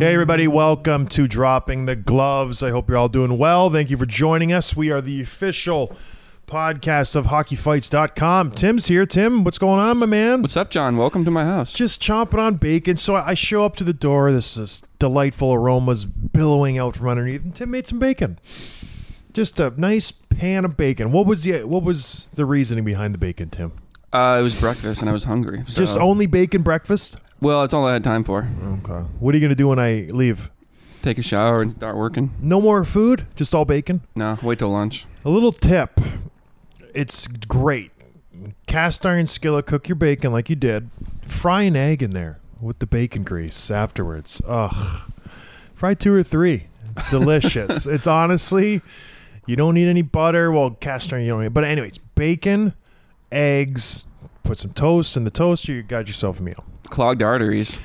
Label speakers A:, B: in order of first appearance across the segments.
A: Hey, everybody, welcome to Dropping the Gloves. I hope you're all doing well. Thank you for joining us. We are the official podcast of hockeyfights.com. Tim's here. Tim, what's going on, my man?
B: What's up, John? Welcome to my house.
A: Just chomping on bacon. So I show up to the door. This is delightful aromas billowing out from underneath, and Tim made some bacon. Just a nice pan of bacon. What was the what was the reasoning behind the bacon, Tim?
B: Uh, it was breakfast and I was hungry. So.
A: Just only bacon breakfast?
B: well, it's all I had time for.
A: Okay. What are you gonna do when I leave?
B: Take a shower and start working.
A: No more food? Just all bacon?
B: No, wait till lunch.
A: A little tip. It's great. Cast iron skillet, cook your bacon like you did. Fry an egg in there with the bacon grease afterwards. Ugh. Fry two or three. Delicious. it's honestly, you don't need any butter. Well, cast iron, you don't need. But, anyways, bacon, eggs, put some toast in the toaster. You got yourself a meal.
B: Clogged arteries.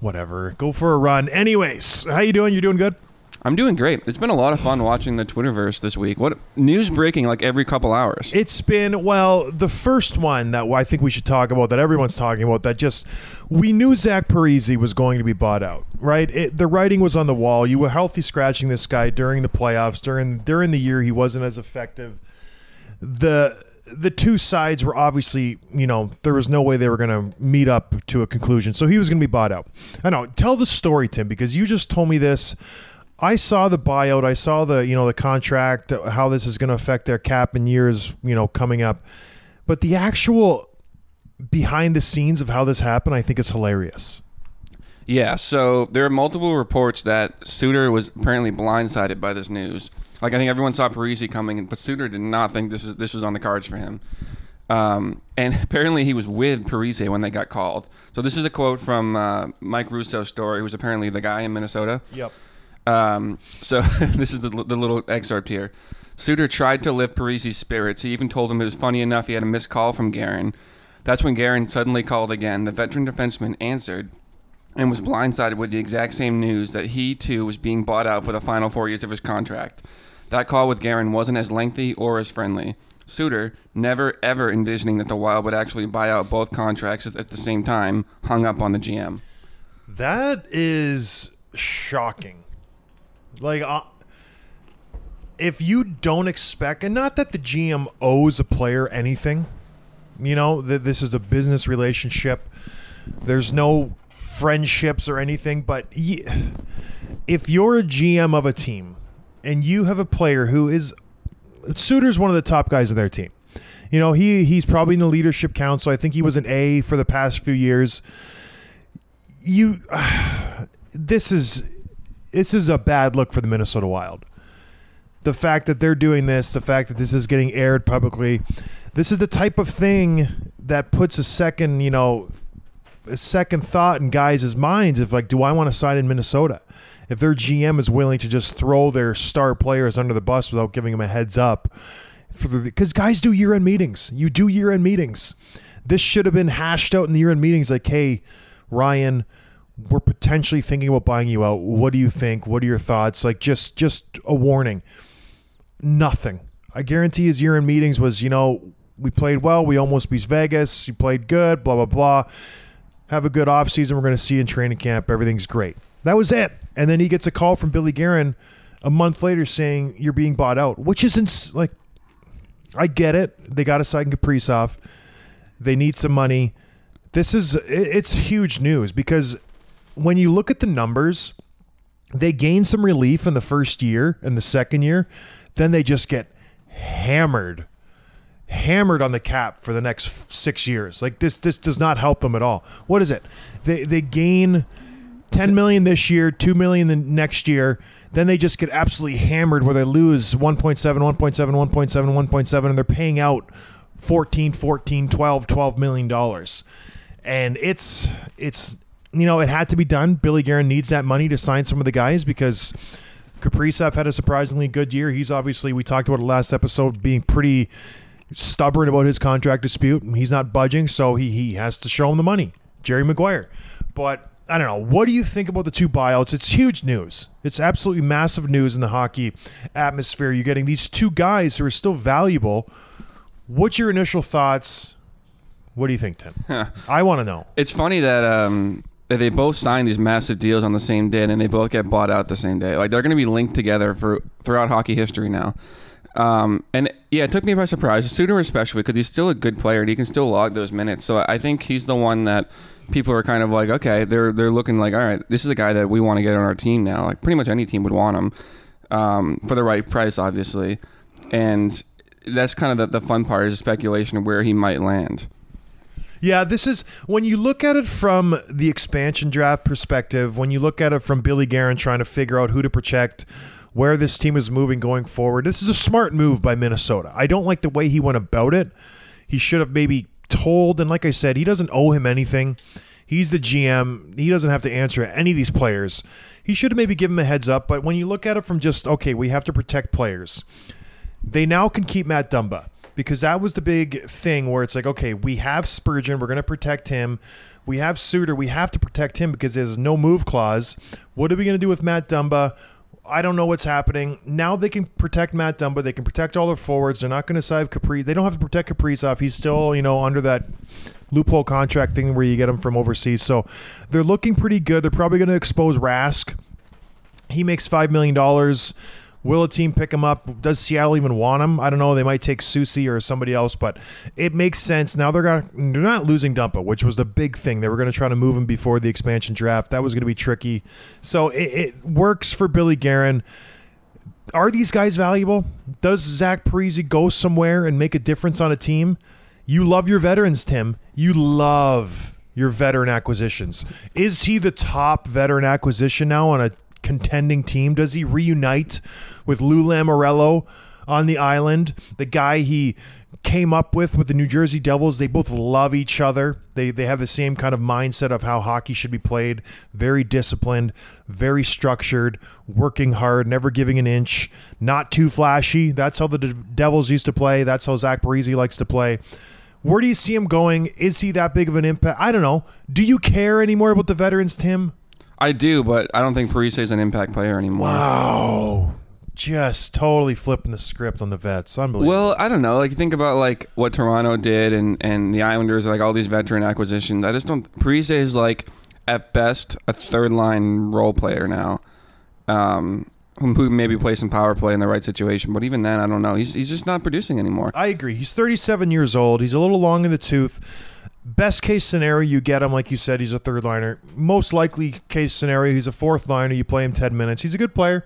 A: Whatever. Go for a run. Anyways, how you doing? You're doing good?
B: I'm doing great. It's been a lot of fun watching the Twitterverse this week. What news breaking like every couple hours.
A: It's been well, the first one that I think we should talk about that everyone's talking about that just we knew Zach Parise was going to be bought out, right? It, the writing was on the wall. You were healthy scratching this guy during the playoffs, during during the year he wasn't as effective. The the two sides were obviously, you know, there was no way they were going to meet up to a conclusion. So he was going to be bought out. I know. Tell the story, Tim, because you just told me this. I saw the buyout. I saw the you know the contract, how this is going to affect their cap in years you know coming up. But the actual behind the scenes of how this happened, I think is hilarious.
B: Yeah, so there are multiple reports that Suter was apparently blindsided by this news. Like I think everyone saw Parise coming, but Suter did not think this is this was on the cards for him. Um, and apparently he was with Parise when they got called. So this is a quote from uh, Mike Russo's story, who's apparently the guy in Minnesota.
A: Yep.
B: Um, so this is the, the little excerpt here. Suter tried to lift Parise's spirits. He even told him it was funny enough he had a missed call from Guerin. That's when Guerin suddenly called again. The veteran defenseman answered and was blindsided with the exact same news that he too was being bought out for the final four years of his contract. That call with Guerin wasn't as lengthy or as friendly. Suter, never ever envisioning that the Wild would actually buy out both contracts at the same time, hung up on the GM.
A: That is shocking. Like, uh, if you don't expect, and not that the GM owes a player anything, you know, that this is a business relationship. There's no friendships or anything, but if you're a GM of a team and you have a player who is Suter's one of the top guys of their team. You know, he he's probably in the leadership council. I think he was an A for the past few years. You this is this is a bad look for the Minnesota Wild. The fact that they're doing this, the fact that this is getting aired publicly, this is the type of thing that puts a second, you know, a second thought in guys' minds of like, do I want to sign in Minnesota? If their GM is willing to just throw their star players under the bus without giving them a heads up, because guys do year-end meetings. You do year-end meetings. This should have been hashed out in the year-end meetings. Like, hey, Ryan, we're potentially thinking about buying you out. What do you think? What are your thoughts? Like, just just a warning. Nothing. I guarantee his year-end meetings was, you know, we played well. We almost beat Vegas. You played good. Blah blah blah. Have a good offseason. We're going to see you in training camp. Everything's great. That was it. And then he gets a call from Billy Guerin a month later saying you're being bought out, which isn't like I get it. They got to sign Kaprizov. They need some money. This is it- it's huge news because when you look at the numbers, they gain some relief in the first year and the second year, then they just get hammered hammered on the cap for the next 6 years. Like this this does not help them at all. What is it? They they gain 10 million this year, 2 million the next year. Then they just get absolutely hammered where they lose 1.7, 1.7, 1.7, 1.7 and they're paying out 14, 14, 12, 12 million dollars. And it's it's you know, it had to be done. Billy Guerin needs that money to sign some of the guys because Kaprizov had a surprisingly good year. He's obviously we talked about it last episode being pretty stubborn about his contract dispute. He's not budging, so he he has to show him the money. Jerry Maguire. But I don't know. What do you think about the two buyouts? It's huge news. It's absolutely massive news in the hockey atmosphere. You're getting these two guys who are still valuable. What's your initial thoughts? What do you think, Tim? I want to know.
B: It's funny that um that they both signed these massive deals on the same day, and then they both get bought out the same day. Like they're going to be linked together for throughout hockey history now. Um, and yeah, it took me by surprise. Suter especially because he's still a good player and he can still log those minutes. So I think he's the one that people are kind of like, okay, they're they're looking like, all right, this is a guy that we want to get on our team now. Like pretty much any team would want him um, for the right price, obviously. And that's kind of the, the fun part is speculation of where he might land.
A: Yeah, this is when you look at it from the expansion draft perspective, when you look at it from Billy Guerin trying to figure out who to protect, where this team is moving going forward. This is a smart move by Minnesota. I don't like the way he went about it. He should have maybe told, and like I said, he doesn't owe him anything. He's the GM. He doesn't have to answer any of these players. He should have maybe given him a heads up. But when you look at it from just, okay, we have to protect players, they now can keep Matt Dumba because that was the big thing where it's like, okay, we have Spurgeon, we're going to protect him. We have Suter, we have to protect him because there's no move clause. What are we going to do with Matt Dumba? I don't know what's happening. Now they can protect Matt Dumba. They can protect all their forwards. They're not going to save Capri. They don't have to protect Kaprizov. He's still, you know, under that loophole contract thing where you get him from overseas. So they're looking pretty good. They're probably going to expose Rask he makes five million dollars. Will a team pick him up? Does Seattle even want him? I don't know. They might take Susi or somebody else, but it makes sense. Now they're gonna they're not losing Dumba, which was the big thing. They were gonna try to move him before the expansion draft. That was gonna be tricky. So it, it works for Billy Guerin. Are these guys valuable? Does Zach Parise go somewhere and make a difference on a team? You love your veterans, Tim. You love your veteran acquisitions. Is he the top veteran acquisition now on a contending team? Does he reunite with Lou Lamoriello on the island? The guy he came up with with the New Jersey Devils. They both love each other. They they have the same kind of mindset of how hockey should be played. Very disciplined, very structured, working hard, never giving an inch, not too flashy. That's how the De- Devils used to play. That's how Zach Parise likes to play. Where do you see him going? Is he that big of an impact? I don't know. Do you care anymore about the veterans, Tim?
B: I do, but I don't think Parise is an impact player anymore.
A: Wow. Just totally flipping the script on the vets. Unbelievable.
B: Well, I don't know. Like, think about like what Toronto did, and and the Islanders, like all these veteran acquisitions. I just don't. Parise is like at best a third line role player now, um, who, who maybe play some power play in the right situation. But even then, I don't know. He's he's just not producing anymore.
A: I agree. He's 37 years old. He's a little long in the tooth. Best case scenario, you get him, like you said, he's a third liner. Most likely case scenario, he's a fourth liner. You play him 10 minutes. He's a good player.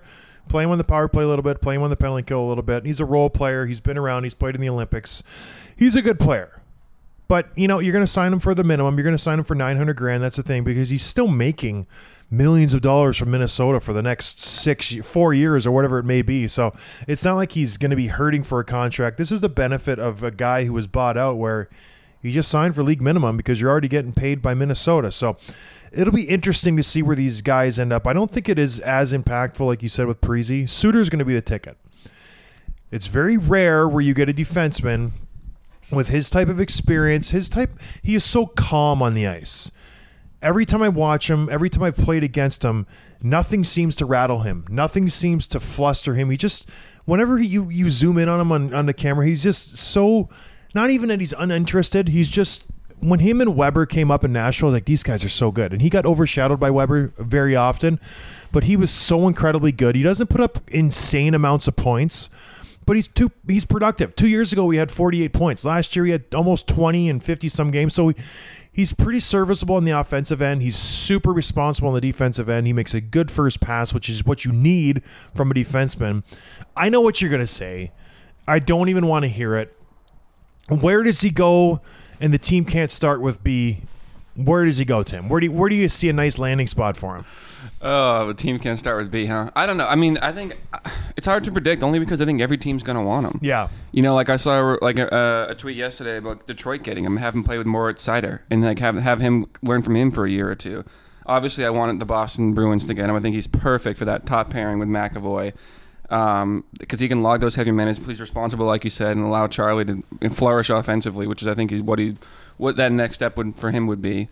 A: Play him on the power play a little bit, play him on the penalty kill a little bit. He's a role player. He's been around. He's played in the Olympics. He's a good player. But, you know, you're going to sign him for the minimum. You're going to sign him for 900 grand. That's the thing because he's still making millions of dollars from Minnesota for the next six, four years or whatever it may be. So it's not like he's going to be hurting for a contract. This is the benefit of a guy who was bought out where you just signed for league minimum because you're already getting paid by Minnesota. So it'll be interesting to see where these guys end up. I don't think it is as impactful, like you said with Parise. Suter's going to be the ticket. It's very rare where you get a defenseman with his type of experience, his type. He is so calm on the ice. Every time I watch him, every time I've played against him, nothing seems to rattle him. Nothing seems to fluster him. He just, whenever he, you you zoom in on him on, on the camera, he's just so. Not even that he's uninterested. He's just when him and Weber came up in Nashville, like these guys are so good, and he got overshadowed by Weber very often, but he was so incredibly good. He doesn't put up insane amounts of points, but he's too he's productive. Two years ago, we had 48 points. Last year, he had almost 20 and 50 some games. So. He, He's pretty serviceable on the offensive end. He's super responsible on the defensive end. He makes a good first pass, which is what you need from a defenseman. I know what you're going to say. I don't even want to hear it. Where does he go? And the team can't start with B. Where does he go, Tim? Where do you, where do you see a nice landing spot for him?
B: Oh, the team can't start with B, huh? I don't know. I mean, I think it's hard to predict only because I think every team's going to want him.
A: Yeah,
B: You know, like I saw like a, a tweet yesterday about Detroit getting him, have him play with Moritz Seider, and like have have him learn from him for a year or two. Obviously, I wanted the Boston Bruins to get him. I think he's perfect for that top pairing with McAvoy. Um, because he can log those heavy minutes, he's responsible, like you said, and allow Charlie to flourish offensively, which is I think is what he, what that next step would for him would be.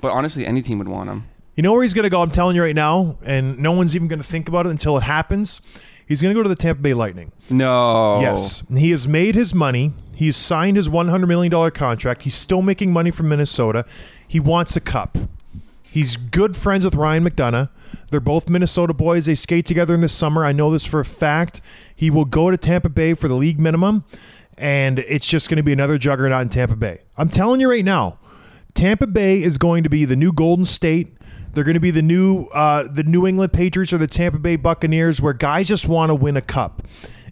B: But honestly, any team would want him.
A: You know where he's going to go? I'm telling you right now, and no one's even going to think about it until it happens. He's going to go to the Tampa Bay Lightning.
B: No.
A: Yes. He has made his money. He's signed his $100 million contract. He's still making money from Minnesota. He wants a cup. He's good friends with Ryan McDonagh. They're both Minnesota boys. They skate together in the summer. I know this for a fact. He will go to Tampa Bay for the league minimum, and it's just going to be another juggernaut in Tampa Bay. I'm telling you right now, Tampa Bay is going to be the new Golden State. They're going to be the new uh, the New England Patriots or the Tampa Bay Buccaneers, where guys just want to win a cup,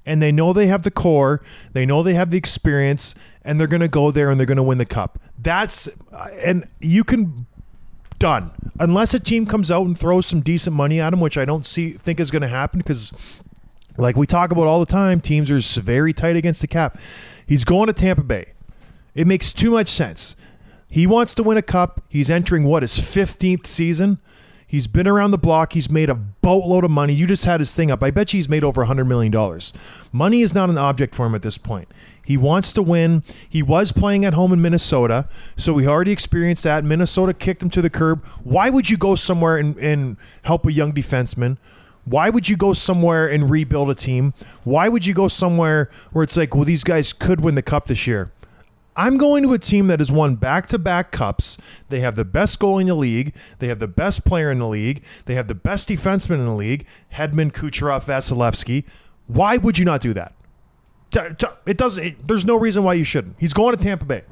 A: and they know they have the core, they know they have the experience, and they're going to go there and they're going to win the cup. That's uh, and you can done unless a team comes out and throws some decent money at him, which I don't see think is going to happen because like we talk about all the time, teams are very tight against the cap. He's going to Tampa Bay. It makes too much sense. He wants to win a cup. He's entering what his 15th season. He's been around the block. He's made a boatload of money. You just had his thing up. I bet you he's made over $100 million. Money is not an object for him at this point. He wants to win. He was playing at home in Minnesota, so we already experienced that. Minnesota kicked him to the curb. Why would you go somewhere and, and help a young defenseman? Why would you go somewhere and rebuild a team? Why would you go somewhere where it's like, well, these guys could win the cup this year? I'm going to a team that has won back to back cups. They have the best goal in the league. They have the best player in the league. They have the best defenseman in the league Hedman, Kucherov, Vasilevskiy. Why would you not do that? It doesn't. It, there's no reason why you shouldn't. He's going to Tampa Bay.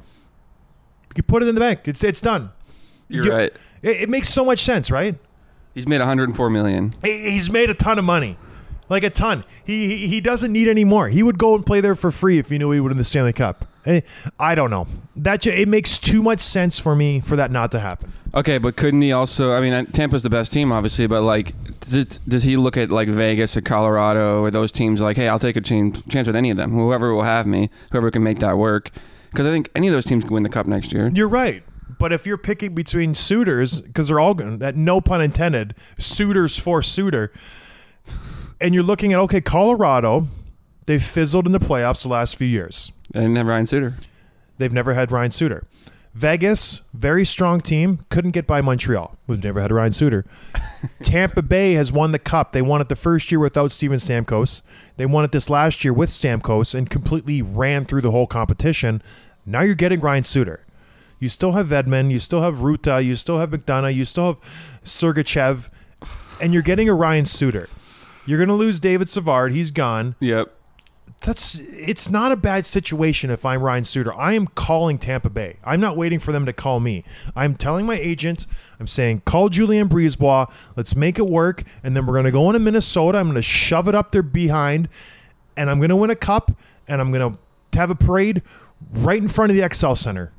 A: You put it in the bank. It's it's done.
B: You're
A: You-
B: right.
A: It, it makes so much sense, right?
B: He's made 104 million.
A: He- He's made a ton of money, like a ton. He he, he doesn't need any more. He would go and play there for free if he knew he would win the Stanley Cup. Eh, I don't know. That it makes too much sense for me for that not to happen.
B: Okay, but couldn't he also? I mean, uh, Tampa's the best team, obviously, but like, does, does he look at like Vegas or Colorado or those teams like, hey, I'll take a chance, chance with any of them, whoever will have me, whoever can make that work? Because I think any of those teams can win the cup next year.
A: You're right. But if you're picking between suitors, because they're all going, that no pun intended, suitors for suitor, and you're looking at okay, Colorado, they've fizzled in the playoffs the last few years.
B: They didn't have Ryan Suter.
A: They've never had Ryan Suter. Vegas, very strong team, couldn't get by Montreal. We've never had Ryan Suter. Tampa Bay has won the cup. They won it the first year without Steven Stamkos. They won it this last year with Stamkos and completely ran through the whole competition. Now you're getting Ryan Suter. You still have Hedman, you still have Rutta, you still have McDonagh, you still have Sergachev, and you're getting a Ryan Suter. You're going to lose David Savard. He's gone
B: Yep.
A: that's it's not a bad situation if I'm Ryan Suter. I am calling Tampa Bay. I'm not waiting for them to call me. I'm telling my agent, I'm saying, call Julien BriseBois. Let's make it work. And then we're gonna go into Minnesota. I'm gonna shove it up their behind, and I'm gonna win a cup, and I'm gonna have a parade right in front of the XL Center.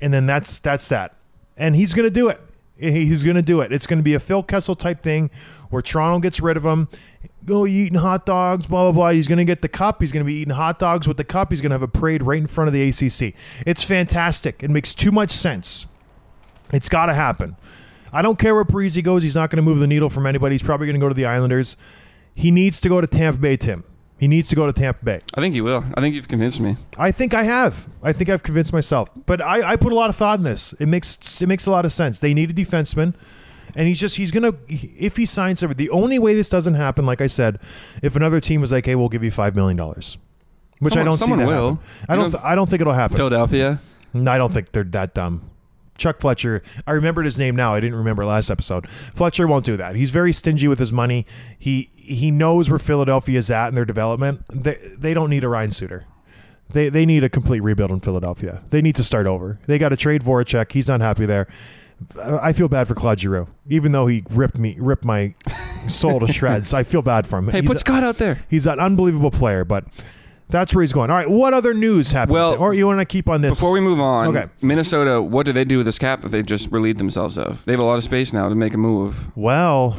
A: And then that's that's that. And he's gonna do it. He- He's gonna do it. It's gonna be a Phil Kessel type thing where Toronto gets rid of him. Go eating hot dogs, blah blah blah. He's gonna get the cup. He's gonna be eating hot dogs with the cup. He's gonna have a parade right in front of the ACC. It's fantastic. It makes too much sense. It's got to happen. I don't care where Parise goes. He's not going to move the needle from anybody. He's probably going to go to the Islanders. He needs to go to Tampa Bay, Tim. He needs to go to Tampa Bay.
B: I think he will. I think you've convinced me.
A: I think I have. I think I've convinced myself. But I, I put a lot of thought in this. It makes it makes a lot of sense. They need a defenseman, and he's just he's gonna if he signs over. The only way this doesn't happen, like I said, if another team was like, "Hey, we'll give you five million dollars," which I don't
B: someone
A: see that
B: will.
A: happen. I don't. th- I don't think it'll happen.
B: Philadelphia.
A: I don't think they're that dumb. Chuck Fletcher, I remembered his name now. I didn't remember last episode. Fletcher won't do that. He's very stingy with his money. He he knows where Philadelphia's at in their development. They they don't need a Ryan Suter. They they need a complete rebuild in Philadelphia. They need to start over. They got to trade Voracek. He's not happy there. I feel bad for Claude Giroux, even though he ripped me ripped my soul to shreds. I feel bad for him.
B: Hey,
A: He's
B: put
A: a-
B: Scott out there.
A: He's an unbelievable player, but that's where he's going. All right, what other news happened?
B: Well,
A: or you want to keep on this?
B: Before we move on,
A: Okay.
B: Minnesota, what do they do with this cap that they just relieved themselves of? They have a lot of space now to make a move.
A: Well,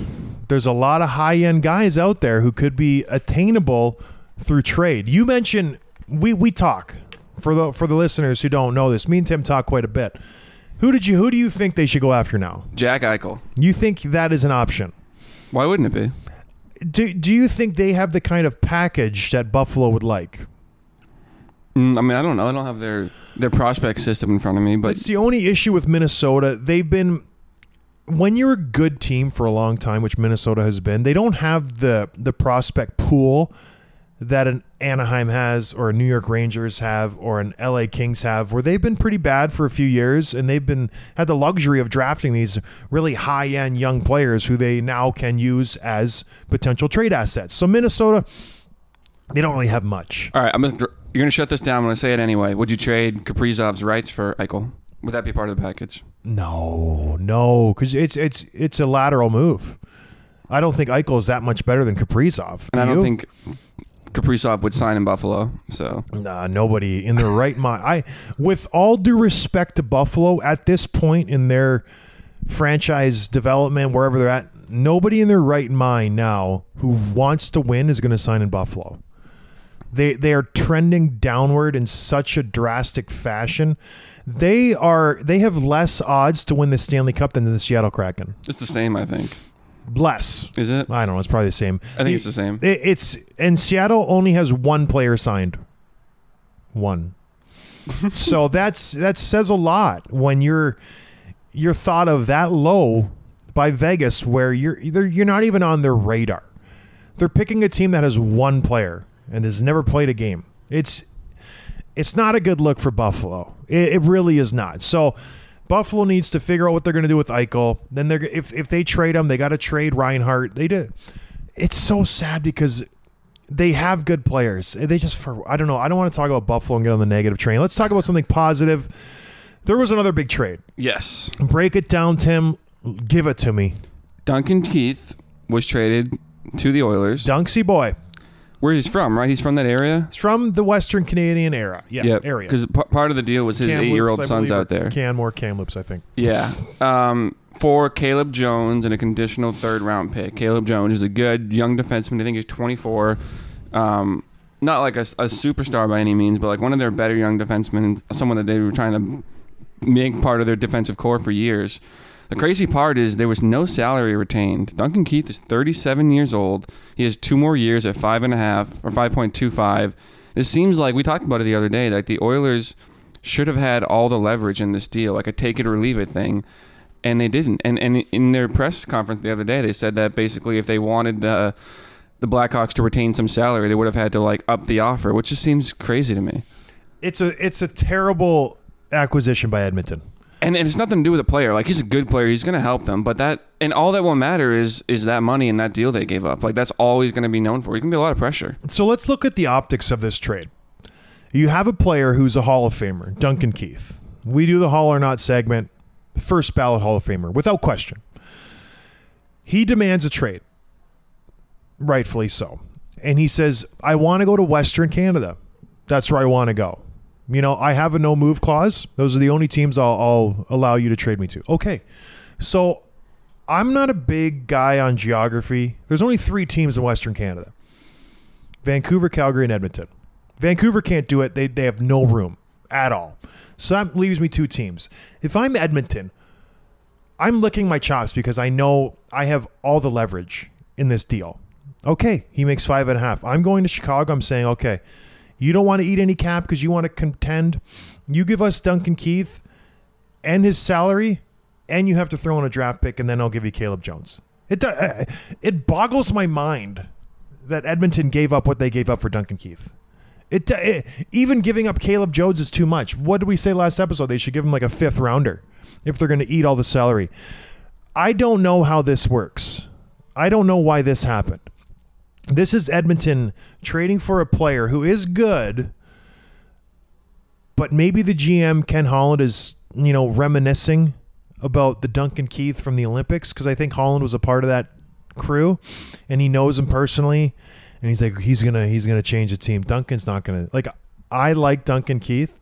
A: there's a lot of high end guys out there who could be attainable through trade. You mentioned we we talk for the for the listeners who don't know this. Me and Tim talk quite a bit. Who did you who do you think they should go after now?
B: Jack Eichel.
A: You think that is an option?
B: Why wouldn't it be?
A: Do do you think they have the kind of package that Buffalo would like?
B: Mm, I mean, I don't know. I don't have their their prospect system in front of me, but
A: It's the only issue with Minnesota. They've been when you're a good team for a long time, which Minnesota has been, they don't have the the prospect pool that an Anaheim has or a New York Rangers have or an LA Kings have where they've been pretty bad for a few years and they've been had the luxury of drafting these really high-end young players who they now can use as potential trade assets. So Minnesota they don't really have much.
B: all right, I'm gonna th- you're gonna shut this down. I'm gonna say it anyway. Would you trade Kaprizov's rights for Eichel? Would that be part of the package?
A: No, no, because it's it's it's a lateral move. I don't think Eichel is that much better than Kaprizov.
B: And I
A: Do
B: don't
A: you?
B: think Kaprizov would sign in Buffalo. So
A: Nah, nobody in their right mind. I, with all due respect to Buffalo, at this point in their franchise development, wherever they're at, nobody in their right mind now who wants to win is going to sign in Buffalo. They they are trending downward in such a drastic fashion. They are they have less odds to win the Stanley Cup than the Seattle Kraken.
B: it's the same, I think.
A: Less.
B: Is it?
A: I don't know. It's probably the same.
B: I think it's the same.
A: It- It's and Seattle only has one player signed. One. so that's that says a lot when you're you're thought of that low by Vegas, where you're you're not even on their radar. They're picking a team that has one player and has never played a game. It's it's not a good look for Buffalo. It, it really is not. So Buffalo needs to figure out what they're going to do with Eichel. Then they're if if they trade him, they got to trade Reinhart. They did. It's so sad because they have good players. They just for I don't know. I don't want to talk about Buffalo and get on the negative train. Let's talk about something positive. There was another big trade.
B: Yes.
A: Break it down, Tim. Give it to me.
B: Duncan Keith was traded to the Oilers.
A: Dunksy boy.
B: Where he's from, right? He's from that area.
A: It's from the Western Canadian era. Yeah, area.
B: Because p- part of the deal was his
A: Kamloops,
B: eight-year-old son's out there.
A: Canmore, Kamloops, I think.
B: Yeah. Um, for Caleb Jones and a conditional third round pick. Caleb Jones is a good young defenseman. I think he's 24. Um, not like a, a superstar by any means, but like one of their better young defensemen, someone that they were trying to make part of their defensive core for years. The crazy part is there was no salary retained. Duncan Keith is 37 years old. He has two more years at five and a half or 5.25. This seems like we talked about it the other day. Like the Oilers should have had all the leverage in this deal, like a take it or leave it thing, and they didn't. And and in their press conference the other day, they said that basically if they wanted the the Blackhawks to retain some salary, they would have had to like up the offer, which just seems crazy to me.
A: It's a it's a terrible acquisition by Edmonton.
B: And, it's nothing to do with the player. Like he's a good player, he's going to help them. But that and all that will matter is is that money and that deal they gave up. Like that's all he's going to be known for. He can be a lot of pressure.
A: So let's look at the optics of this trade. You have a player who's a Hall of Famer, Duncan Keith. We do the Hall or Not segment, first ballot Hall of Famer, without question. He demands a trade, rightfully so. And he says, I want to go to Western Canada. That's where I want to go. You know, I have a no move clause. Those are the only teams I'll, I'll allow you to trade me to. Okay. So I'm not a big guy on geography. There's only three teams in Western Canada Vancouver, Calgary, and Edmonton. Vancouver can't do it. They, they have no room at all. So that leaves me two teams. If I'm Edmonton, I'm licking my chops because I know I have all the leverage in this deal. Okay, he makes five and a half. I'm going to Chicago. I'm saying, okay, you don't want to eat any cap because you want to contend. You give us Duncan Keith and his salary, and you have to throw in a draft pick, and then I'll give you Caleb Jones. It uh, it boggles my mind that Edmonton gave up what they gave up for Duncan Keith. It, it even giving up Caleb Jones is too much. What did we say last episode? They should give him like a fifth rounder if they're going to eat all the salary. I don't know how this works. I don't know why this happened. This is Edmonton trading for a player who is good, but maybe the GM Ken Holland is, you know, reminiscing about the Duncan Keith from the Olympics because I think Holland was a part of that crew and he knows him personally and he's like he's to he's to change the team. Duncan's not to like I like Duncan Keith.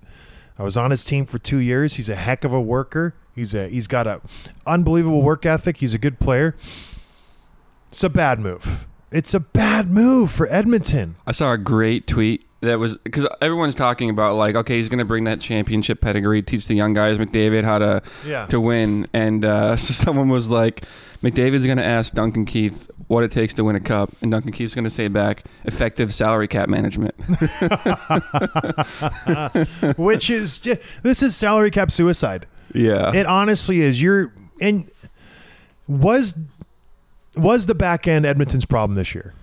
A: I was on his team for 2 years. He's a heck of a worker. He's a he's got a unbelievable work ethic. He's a good player. It's a bad move. It's a bad move for Edmonton.
B: I saw a great tweet that was because everyone's talking about like, okay, he's going to bring that championship pedigree, teach the young guys McDavid how to
A: Yeah.
B: to win, and uh, so someone was like, McDavid's going to ask Duncan Keith what it takes to win a cup, and Duncan Keith's going to say back, effective salary cap management.
A: which is this is salary cap suicide.
B: yeah,
A: It honestly is. You're and was was the back end Edmonton's problem this year?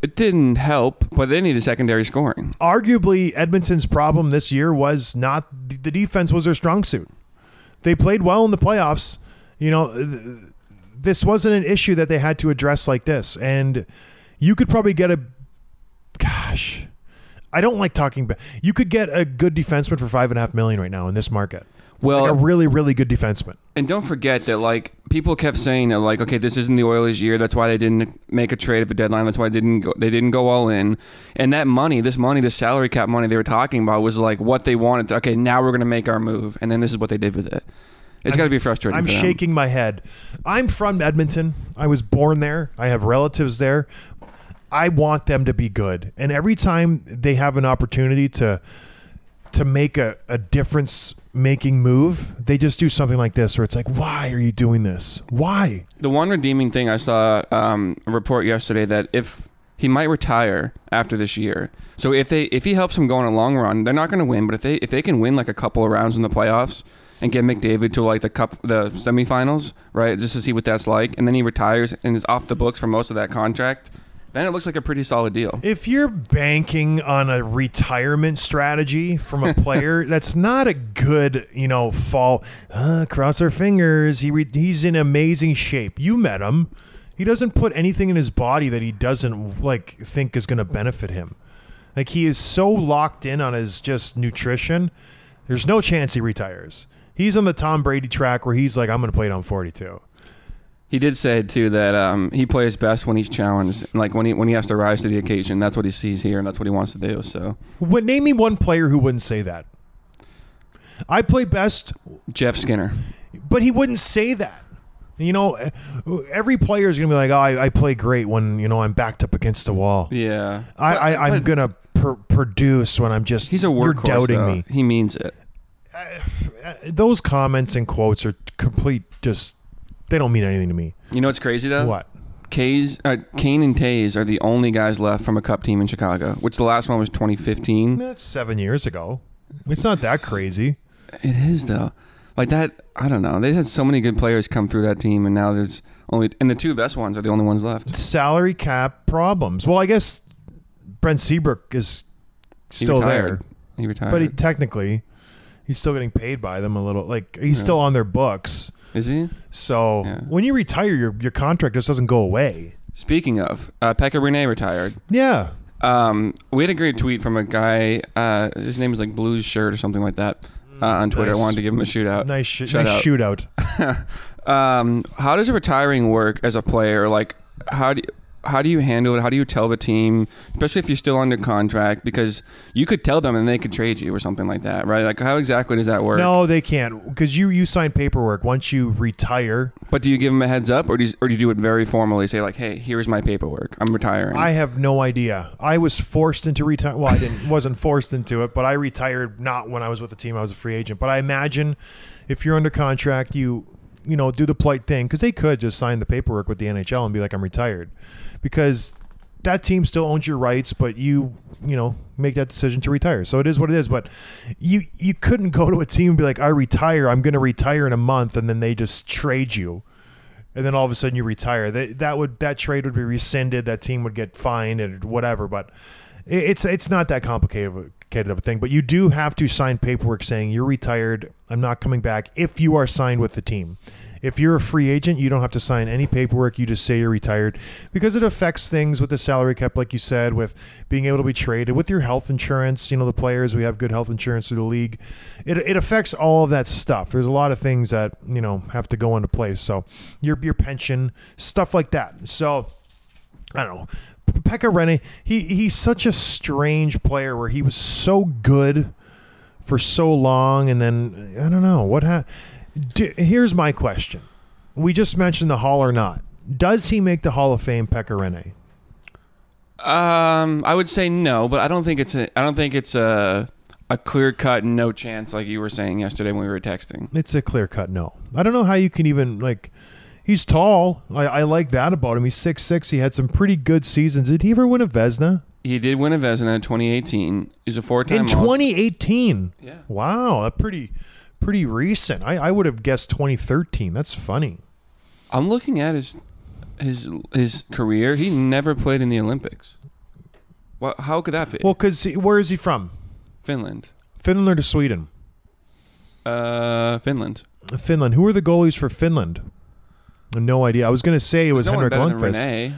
B: it didn't help, but they needed secondary scoring.
A: Arguably, Edmonton's problem this year was not the defense was their strong suit. They played well in the playoffs. You know, this wasn't an issue that they had to address like this, and you could probably get a. Gosh, I don't like talking, but you could get a good defenseman for five and a half million right now in this market.
B: Well,
A: Like a really, really good defenseman.
B: And don't forget that like people kept saying that like okay this isn't the Oilers year that's why they didn't make a trade at the deadline that's why they didn't go they didn't go all in and that money this money the salary cap money they were talking about was like what they wanted to, okay now we're going to make our move and then this is what they did with it it's got to be frustrating
A: I'm shaking my head. I'm from Edmonton. I was born there. I have relatives there. I want them to be good. And every time they have an opportunity to to make a, a difference making move, they just do something like this where it's like, why are you doing this? Why?
B: the one redeeming thing I saw um, a report yesterday that if he might retire after this year. So if they if he helps them go on a long run, they're not going to win. But if they if they can win like a couple of rounds in the playoffs and get McDavid to like the cup the semifinals, right, just to see what that's like, and then he retires and is off the books for most of that contract, then it looks like a pretty solid deal.
A: If you're banking on a retirement strategy from a player, that's not a good, you know, fall. Uh, cross our fingers. He re- he's in amazing shape. You met him. He doesn't put anything in his body that he doesn't like think is going to benefit him. Like he is so locked in on his just nutrition. There's no chance he retires. He's on the Tom Brady track where he's like, I'm going to play it on 42.
B: He did say too that um, he plays best when he's challenged, like when he when he has to rise to the occasion. That's what he sees here, and that's what he wants to do. So
A: What, name me one player who wouldn't say that. I play best
B: Jeff Skinner.
A: But he wouldn't say that. You know, eh, every player is gonna be like, "Oh, I, I play great when you know I'm backed up against the wall.
B: Yeah,
A: I, I I'm gonna pr- produce when I'm just
B: He's a
A: you're doubting
B: though.
A: me."
B: He means it.
A: Eh, eh, those comments and quotes are complete. Just they don't mean anything to me.
B: You know what's crazy though?
A: What?
B: Kays, uh, Kane and Toews are the only guys left from a Cup team in Chicago, which the last one was 2015.
A: That's seven years ago. It's not that crazy.
B: It is though. Like that, I don't know. They had so many good players come through that team, and now there's only and the two best ones are the only ones left.
A: Salary cap problems. Well, I guess Brent Seabrook is
B: He
A: still
B: retired.
A: there,
B: He retired.
A: but he technically he's still getting paid by them a little. Like he's
B: Yeah.
A: still on their books.
B: Is he?
A: So
B: Yeah.
A: when you retire, your your contract just doesn't go away.
B: Speaking of, uh, Pekka Rinne retired.
A: Yeah,
B: Um, we had a great tweet from a guy. Uh, his name is like Blues Shirt or something like that uh, on Twitter.
A: Nice.
B: I wanted to give him a shootout.
A: nice, sh-
B: Shout
A: nice
B: out.
A: shootout.
B: um, how does retiring work as a player? Like, how do you, how do you handle it? How do you tell the team, especially if you're still under contract? Because you could tell them and they could trade you or something like that, right? Like, how exactly does that work?
A: No, they can't because you you sign paperwork once you retire.
B: But do you give them a heads up, or do you, or do you do it very formally? Say like, "Hey, here's my paperwork. I'm retiring."
A: I have no idea. I was forced into retire. Well, I didn't wasn't forced into it, but I retired not when I was with the team. I was a free agent. But I imagine if you're under contract, you you know do the polite thing because they could just sign the paperwork with the NHL and be like, I'm retired, because that team still owns your rights, but you you know make that decision to retire. So it is what it is. But you you couldn't go to a team and be like, I retire. I'm going to retire in a month, and then they just trade you and then all of a sudden you retire. That that would that trade would be rescinded. That team would get fined and whatever. But It- It's it's not that complicated complicated of a thing, but you do have to sign paperwork saying you're retired. I'm not coming back. If you are signed with the team, if you're a free agent, you don't have to sign any paperwork. You just say you're retired because it affects things with the salary cap, like you said, with being able to be traded, with your health insurance. You know, the players we have good health insurance through the league. It it affects all of that stuff. There's a lot of things that you know have to go into place. So your your pension stuff like that. So. I don't know. Pekka Rinne, he he's such a strange player where he was so good for so long, and then I don't know what. Ha- D- here's my question: We just mentioned the Hall or not? Does he make the Hall of Fame, Pekka Rinne?
B: Um, I would say no, but I don't think it's a. I don't think it's a a clear cut no chance like you were saying yesterday when we were texting.
A: It's a clear cut no. I don't know how you can even like. He's tall. I, I like that about him. He's six six. He had some pretty good seasons. Did he ever win a Vezina
B: He did win a Vezina in 2018. He's a four-time
A: in
B: All-
A: 2018?
B: Yeah.
A: Wow, that pretty pretty recent. I, I would have guessed 2013. That's funny.
B: I'm looking at his his his career. He never played in the Olympics. What? How could that be?
A: Well, because where is he from?
B: Finland.
A: Finland or Sweden?
B: Uh, Finland.
A: Finland. Who are the goalies for Finland? No idea. I was going to say it was
B: no
A: Henrik Lundqvist.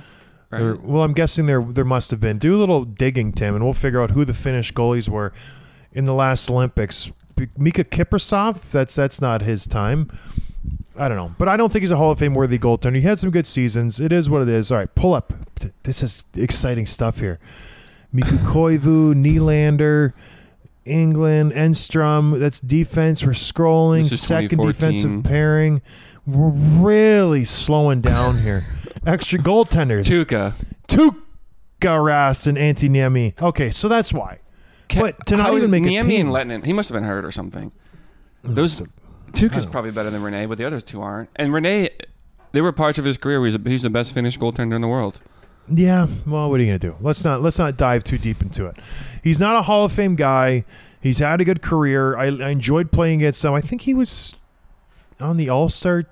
B: Right?
A: Or- well, I'm guessing there there must have been. Do a little digging, Tim, and we'll figure out who the Finnish goalies were in the last Olympics. Miikka Kiprusoff. That's that's not his time. I don't know, but I don't think he's a Hall of Fame worthy goaltender. He had some good seasons. It is what it is. All right, pull up. This is exciting stuff here. Mikko Koivu, Nylander, England, Enstrom. That's defense. We're scrolling.
B: This is
A: Second defensive pairing. We're really slowing down here. Extra goaltenders.
B: Tuca.
A: Tuukka Rask and Antti Niemi. Okay, so that's why. But to not even make a
B: Niemi
A: team.
B: and Lehtonen, he must have been hurt or something. Mm, Those Tuukka's probably better than Rinne, but the others two aren't. And Rinne, there were parts of his career where he's, he's the best Finnish goaltender in the world.
A: Yeah, well, what are you gonna do? Let's not let's not dive too deep into it. He's not a Hall of Fame guy. He's had a good career. I, I enjoyed playing against him. I think he was on the All Star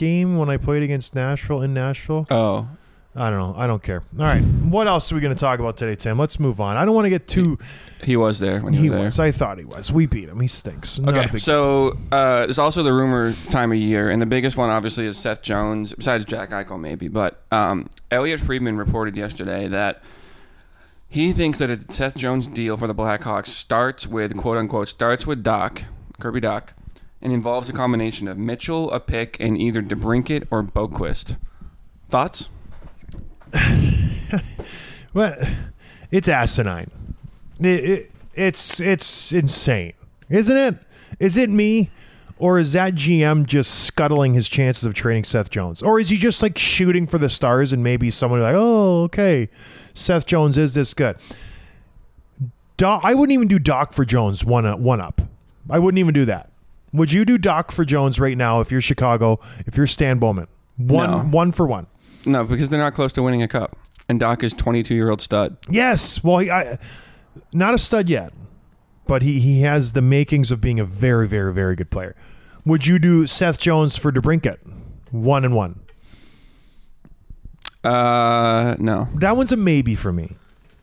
A: game when I played against Nashville in Nashville.
B: Oh,
A: I don't know. I don't care. All right, what else are we gonna talk about today, Tim? Let's move on. I don't want to get too.
B: he was there when
A: He
B: there.
A: was. I thought he was. We beat him. He stinks. Not
B: Okay, so uh, there's also the rumor time of year, and the biggest one obviously is Seth Jones, besides Jack Eichel maybe. But um, Elliotte Friedman reported yesterday that he thinks that a Seth Jones deal for the Blackhawks starts with quote unquote starts with Dach Kirby Dach, and involves a combination of Mitchell, a pick, and either DeBrincat or Boqvist. Thoughts?
A: Well, it's asinine. It, it, it's it's insane, isn't it? Is it me, or is that GM just scuttling his chances of trading Seth Jones, or is he just like shooting for the stars and maybe someone like, oh, okay, Seth Jones is this good? Dach, I wouldn't even do Dach for Jones one one up. I wouldn't even do that. Would you do Dach for Jones right now if you're Chicago? If you're Stan Bowman, one
B: No.
A: one for one.
B: No, because they're not close to winning a cup, and Dach is 22 year old stud.
A: Yes. Well, he, I, not a stud yet, but he, he has the makings of being a very, very, very good player. Would you do Seth Jones for DeBrincat? One and one.
B: Uh, no.
A: That one's a maybe for me.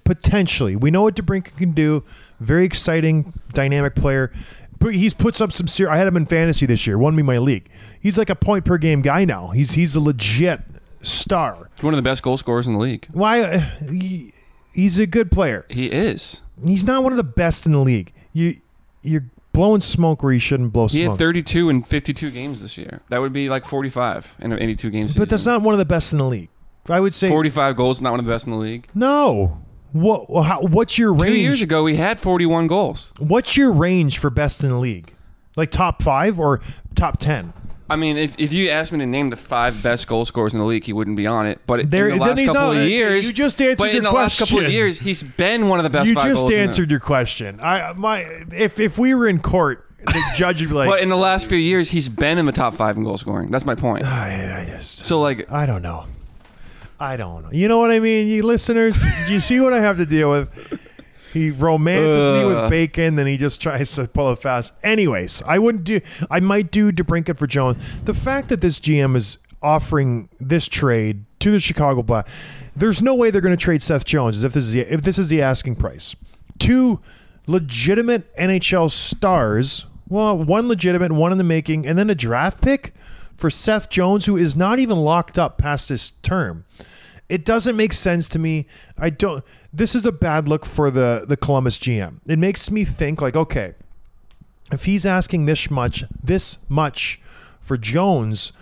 A: Potentially. We know what DeBrincat can do. Very exciting, dynamic player. But he's puts up some serious. I had him in fantasy this year. Won me my league. He's like a point per game guy now. He's he's a legit star.
B: One of the best goal scorers in the league.
A: Why? uh, he- He's a good player.
B: He is.
A: He's not one of the best in the league. You you're blowing smoke where you shouldn't blow smoke.
B: He had 32 and 52 games this year. That would be like 45 in an 82 game season.
A: but that's not one of the best in the league. I would say
B: 45 goals. Is not one of the best in the league.
A: no. What? How, what's your range?
B: Two years ago, he had 41 goals.
A: What's your range for best in the league? Like top five or top ten?
B: I mean, if, if you asked me to name the five best goal scorers in the league, he wouldn't be on it. But
A: There-
B: in the last couple
A: not-
B: of years,
A: you just answered
B: but in
A: your
B: the last couple of years, he's been one of the best.
A: you just answered your question. I my if if we were in court, the judge would be like,
B: But in the last few years, he's been in the top five in goal scoring. That's my point.
A: I, I just
B: So like,
A: I don't know. I don't know. You know what I mean, you listeners? Do you see what I have to deal with? He romances me with
B: uh.
A: bacon, then he just tries to pull it fast. Anyways, I wouldn't do. I might do DeBrincat for Jones. The fact that this GM is offering this trade to the Chicago Black. There's no way they're going to trade Seth Jones as if this is the, if this is the asking price. Two legitimate NHL stars, well, one legitimate, one in the making, and then a draft pick for Seth Jones, who is not even locked up past this term. It doesn't make sense to me. I don't. This is a bad look for the the Columbus GM. It makes me think like, okay, if he's asking this much, this much for Jones,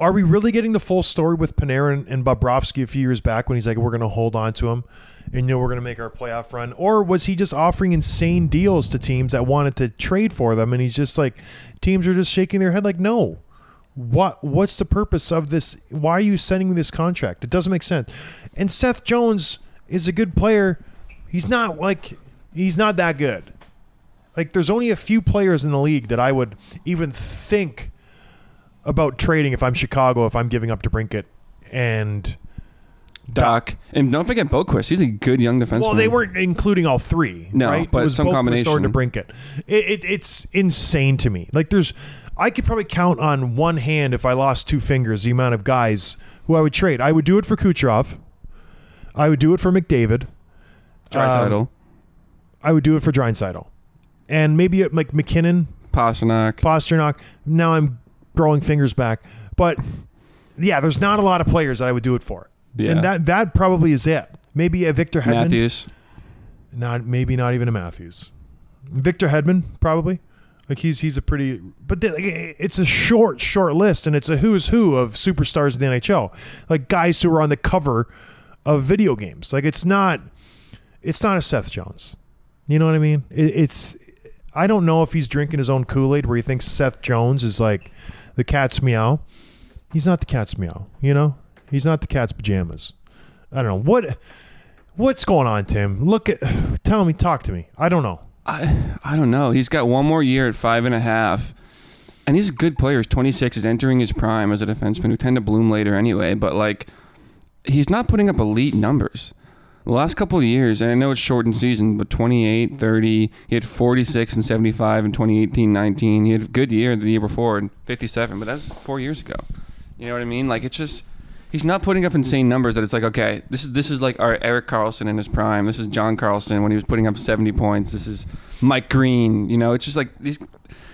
A: are we really getting the full story with Panarin and Bobrovsky a few years back when he's like, we're going to hold on to him and you know we're going to make our playoff run? Or was he just offering insane deals to teams that wanted to trade for them and he's just like, teams are just shaking their head like, no. What what's the purpose of this? Why are you sending me this contract? It doesn't make sense. And Seth Jones is a good player. He's not like he's not that good. Like there's only a few players in the league that I would even think about trading if I'm Chicago if I'm giving up DeBrincat and
B: Dach. And don't forget Boqvist. He's a good young defenseman.
A: well they weren't including all three
B: No,
A: right?
B: but
A: it was
B: some
A: Boqvist
B: combination.
A: or DeBrincat it, it, it's insane to me like there's I could probably count on one hand if I lost two fingers the amount of guys who I would trade I would do it for Kucherov I would do it for McDavid
B: Draisaitl,
A: um, I would do it for Draisaitl and maybe uh, like MacKinnon
B: Pastrnak.
A: Pastrnak. Now I'm growing fingers back, but yeah, there's not a lot of players that I would do it for.
B: Yeah.
A: And that that probably is it. Maybe a Victor Hedman.
B: Matthews.
A: Not maybe not even a Matthews. Victor Hedman probably. Like he's he's a pretty, but the, like, it's a short short list, and it's a who's who of superstars in the NHL, like guys who are on the cover of video games. Like it's not, it's not a Seth Jones. You know what I mean? It, it's I don't know if he's drinking his own Kool Aid where he thinks Seth Jones is like the cat's meow. He's not the cat's meow. You know, he's not the cat's pajamas. I don't know what what's going on, Tim. Look at, tell me, talk to me. I don't know.
B: I I don't know. He's got one more year at five and a half, and he's a good player. He's 26. He's entering his prime as a defenseman who tend to bloom later anyway. But like, he's not putting up elite numbers. The last couple of years, and I know it's shortened season, but 28, 30, he had 46 and 75 in 2018, 19. He had a good year the year before, and 57, but that was four years ago. You know what I mean? Like it's just he's not putting up insane numbers that it's like okay, this is this is like our Erik Karlsson in his prime. This is John Carlson when he was putting up 70 points. This is Mike Green. You know, it's just like these.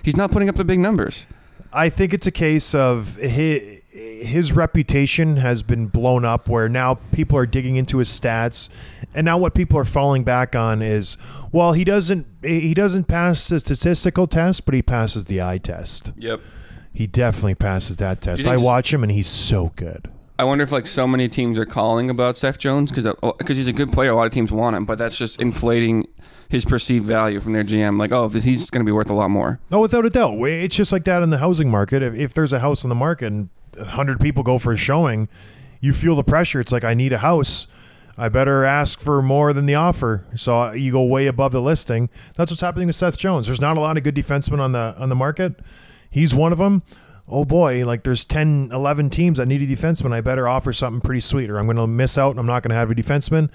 B: He's not putting up the big numbers.
A: I think it's a case of his, his reputation has been blown up where now people are digging into his stats and now what people are falling back on is well he doesn't he doesn't pass the statistical test but he passes the eye test.
B: Yep.
A: He definitely passes that test. I watch him and he's so good.
B: I wonder if like so many teams are calling about Seth Jones because because he's a good player. A lot of teams want him, but that's just inflating his perceived value from their GM. Like, oh, he's going to be worth a lot more.
A: Oh, without a doubt. It's just like that in the housing market. If, if there's a house on the market and 100 people go for a showing, you feel the pressure. It's like, I need a house. I better ask for more than the offer. So uh, you go way above the listing. That's what's happening to Seth Jones. There's not a lot of good defensemen on the on the market. He's one of them. Oh boy, like there's 10, 11 teams that need a defenseman. I better offer something pretty sweet or I'm going to miss out and I'm not going to have a defenseman.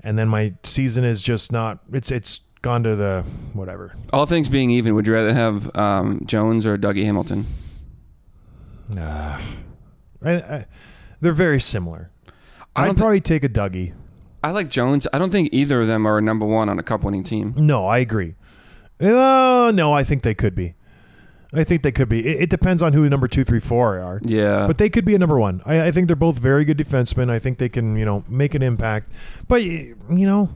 A: And then my season is just not it's it's gone to the whatever.
B: All things being even, would you rather have um, Jones or Dougie Hamilton?
A: Nah. I, I, they're very similar.
B: I
A: I'd probably take a Dougie.
B: I like Jones. I don't think either of them are a number one on a cup winning team.
A: No, I agree. Uh, no, I think they could be. I think they could be. It, it depends on who number two, three, four are.
B: Yeah.
A: But they could be a number one. I, I think they're both very good defensemen. I think they can, you know, make an impact. But you know,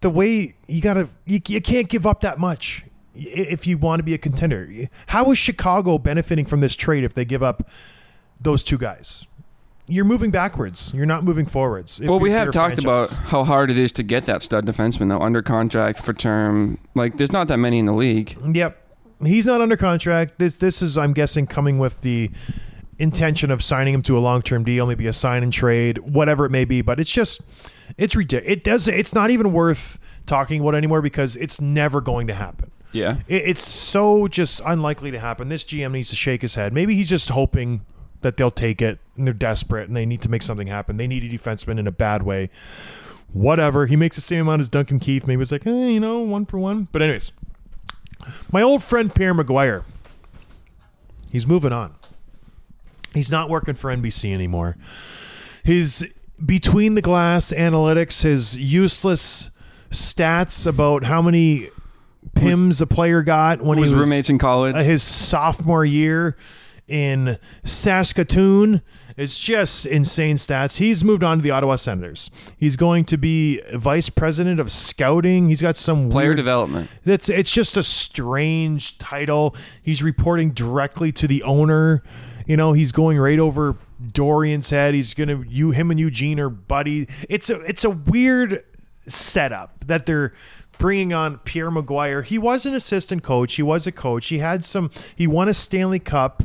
A: the way you gotta, you, you can't give up that much if you want to be a contender. How is Chicago benefiting from this trade if they give up those two guys? You're moving backwards. You're not moving forwards.
B: Well, we have talked
A: franchise.
B: about how hard it is to get that stud defenseman though under contract for term. Like, there's not that many in the league.
A: Yep. He's not under contract. This this is I'm guessing coming with the intention of signing him to a long-term deal, maybe a sign and trade, whatever it may be, but it's just it's ridiculous. It does it's not even worth talking about anymore because it's never going to happen.
B: Yeah.
A: It, it's so just unlikely to happen. This GM needs to shake his head. Maybe he's just hoping that they'll take it and they're desperate and they need to make something happen. They need a defenseman in a bad way. Whatever. He makes the same amount as Duncan Keith. Maybe it's like, eh, you know, one for one. But anyways, my old friend Pierre McGuire. He's moving on. He's not working for NBC anymore. His between the glass analytics, his useless stats about how many pims a player got when
B: was
A: he was
B: roommates in college.
A: uh, his sophomore year in Saskatoon. It's just insane stats. He's moved on to the Ottawa Senators. He's going to be vice president of scouting. He's got some
B: Player
A: weird,
B: development.
A: That's it's just a strange title. He's reporting directly to the owner. You know, he's going right over Dorion's head. He's gonna you him and Eugene are buddy. It's a it's a weird setup that they're bringing on Pierre McGuire. He was an assistant coach. He was a coach. He had some. He won a Stanley Cup.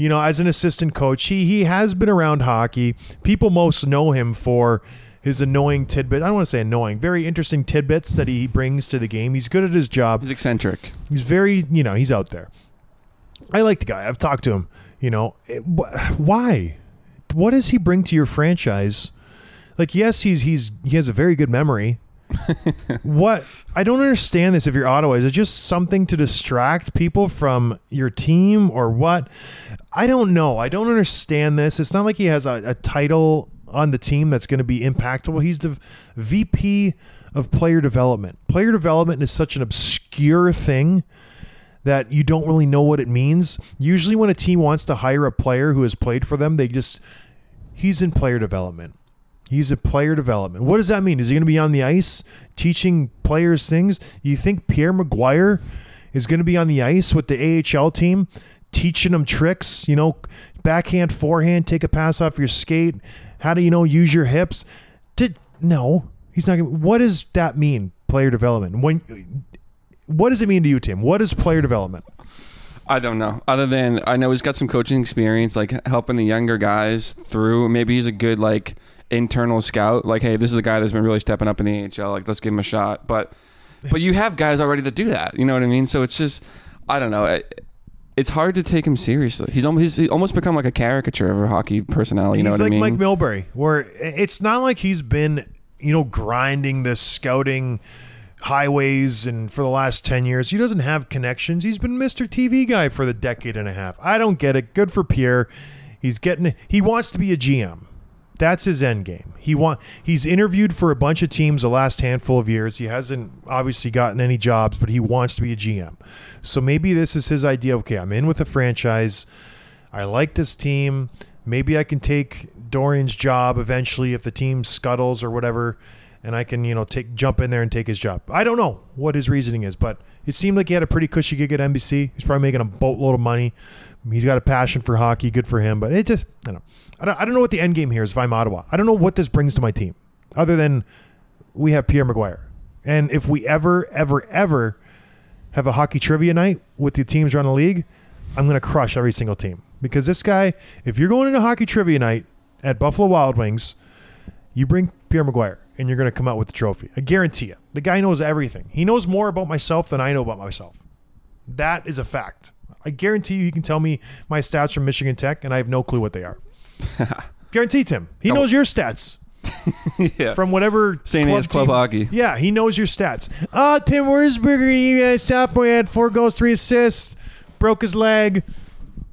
A: You know, as an assistant coach, he he has been around hockey. People most know him for his annoying tidbit. I don't want to say annoying, very interesting tidbits that he brings to the game. He's good at his job.
B: He's eccentric.
A: He's very, you know, he's out there. I like the guy. I've talked to him. You know, It- wh- why? What does he bring to your franchise? Like, yes, he's he's he has a very good memory. what I don't understand this. If you're Ottawa, is it just something to distract people from your team or what? I don't know. I don't understand this. It's not like he has a, a title on the team that's going to be impactful. He's the VP of player development. Player development is such an obscure thing that you don't really know what it means. Usually, when a team wants to hire a player who has played for them, they just he's in player development. He's a player development. What does that mean? Is he going to be on the ice teaching players things? You think Pierre McGuire is going to be on the ice with the AHL team teaching them tricks? You know, backhand, forehand, take a pass off your skate. How do you know use your hips? Did no, he's not. Gonna, what does that mean? Player development. When what does it mean to you, Tim? What is player development?
B: I don't know. Other than I know he's got some coaching experience, like helping the younger guys through. Maybe he's a good like internal scout. Like, hey, this is a guy that's been really stepping up in the AHL. Like, let's give him a shot. But, but you have guys already that do that. You know what I mean? So it's just, I don't know. It's hard to take him seriously. He's almost he's almost become like a caricature of a hockey personality. You know
A: he's
B: what
A: like
B: I mean?
A: Mike Milbury, where it's not like he's been, you know, grinding the scouting highways and for the last 10 years. He doesn't have connections. He's been Mr. TV guy for the decade and a half. I don't get it. Good for Pierre. He's getting he wants to be a GM. That's his end game. He want he's interviewed for a bunch of teams the last handful of years. He hasn't obviously gotten any jobs, but he wants to be a GM. So maybe this is his idea. Okay, I'm in with the franchise. I like this team. Maybe I can take Dorion's job eventually if the team scuttles or whatever, and I can you know take jump in there and take his job. I don't know what his reasoning is, but it seemed like he had a pretty cushy gig at NBC. He's probably making a boatload of money. He's got a passion for hockey. Good for him. But it just I don't know. I don't, I don't know what the end game here is if I'm Ottawa. I don't know what this brings to my team, other than we have Pierre McGuire. And if we ever, ever, ever have a hockey trivia night with the teams around the league, I'm going to crush every single team. Because this guy, if you're going into hockey trivia night at Buffalo Wild Wings, you bring Pierre McGuire and you're going to come out with the trophy. I guarantee you. The guy knows everything. He knows more about myself than I know about myself. That is a fact. I guarantee you he can tell me my stats from Michigan Tech and I have no clue what they are. guarantee Tim. He knows your stats
B: yeah.
A: from whatever
B: St. Anne's Club
A: team-
B: Hockey.
A: Yeah, he knows your stats. Oh, Tim Wurzberger, you guys sophomore had four goals, three assists, broke his leg.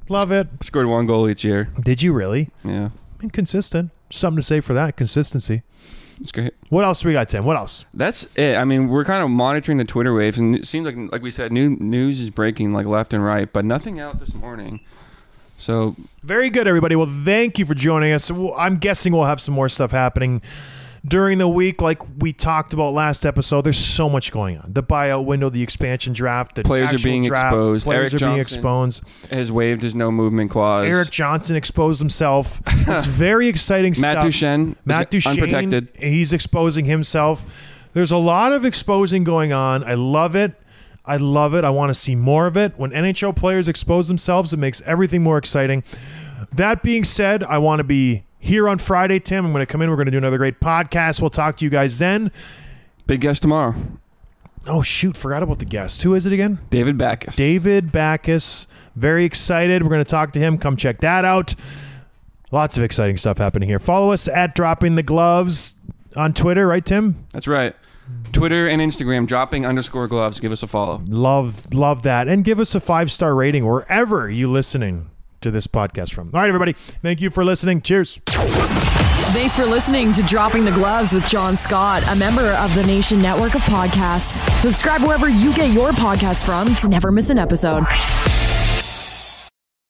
A: Love it.
B: Scored one goal each year.
A: Did you really?
B: Yeah.
A: Inconsistent. Something to say for that consistency.
B: It's great.
A: What else we got, Tim? What else?
B: That's it. I mean, we're kind of monitoring the Twitter waves, and it seems like, like we said, new news is breaking like left and right, but nothing out this morning. So
A: Very good, everybody. Well, thank you for joining us. I'm guessing we'll have some more stuff happening during the week, like we talked about last episode. There's so much going on. The buyout window, the expansion draft, the
B: Players are being
A: draft,
B: exposed.
A: Players
B: Eric
A: are being
B: Johnson.
A: exposed.
B: has waived his no movement clause.
A: Erik Johnson exposed himself. It's very exciting
B: Matt
A: stuff.
B: Duchene,
A: Matt Duchene,
B: unprotected.
A: he's exposing himself. There's a lot of exposing going on. I love it. I love it. I want to see more of it. When NHL players expose themselves, it makes everything more exciting. That being said, I want to be here on Friday, Tim. I'm going to come in. We're going to do another great podcast. We'll talk to you guys then.
B: Big guest tomorrow.
A: Oh, shoot. Forgot about the guest. Who is it again?
B: David Backes.
A: David Backes. Very excited. We're going to talk to him. Come check that out. Lots of exciting stuff happening here. Follow us at Dropping the Gloves on Twitter, right, Tim?
B: That's right. Twitter and Instagram, dropping underscore gloves. Give us a follow.
A: Love, love that. And give us a five star rating wherever you're listening to this podcast from. All right, everybody. Thank you for listening. Cheers.
C: Thanks for listening to Dropping the Gloves with John Scott, a member of the Nation Network of Podcasts. Subscribe wherever you get your podcasts from to never miss an episode.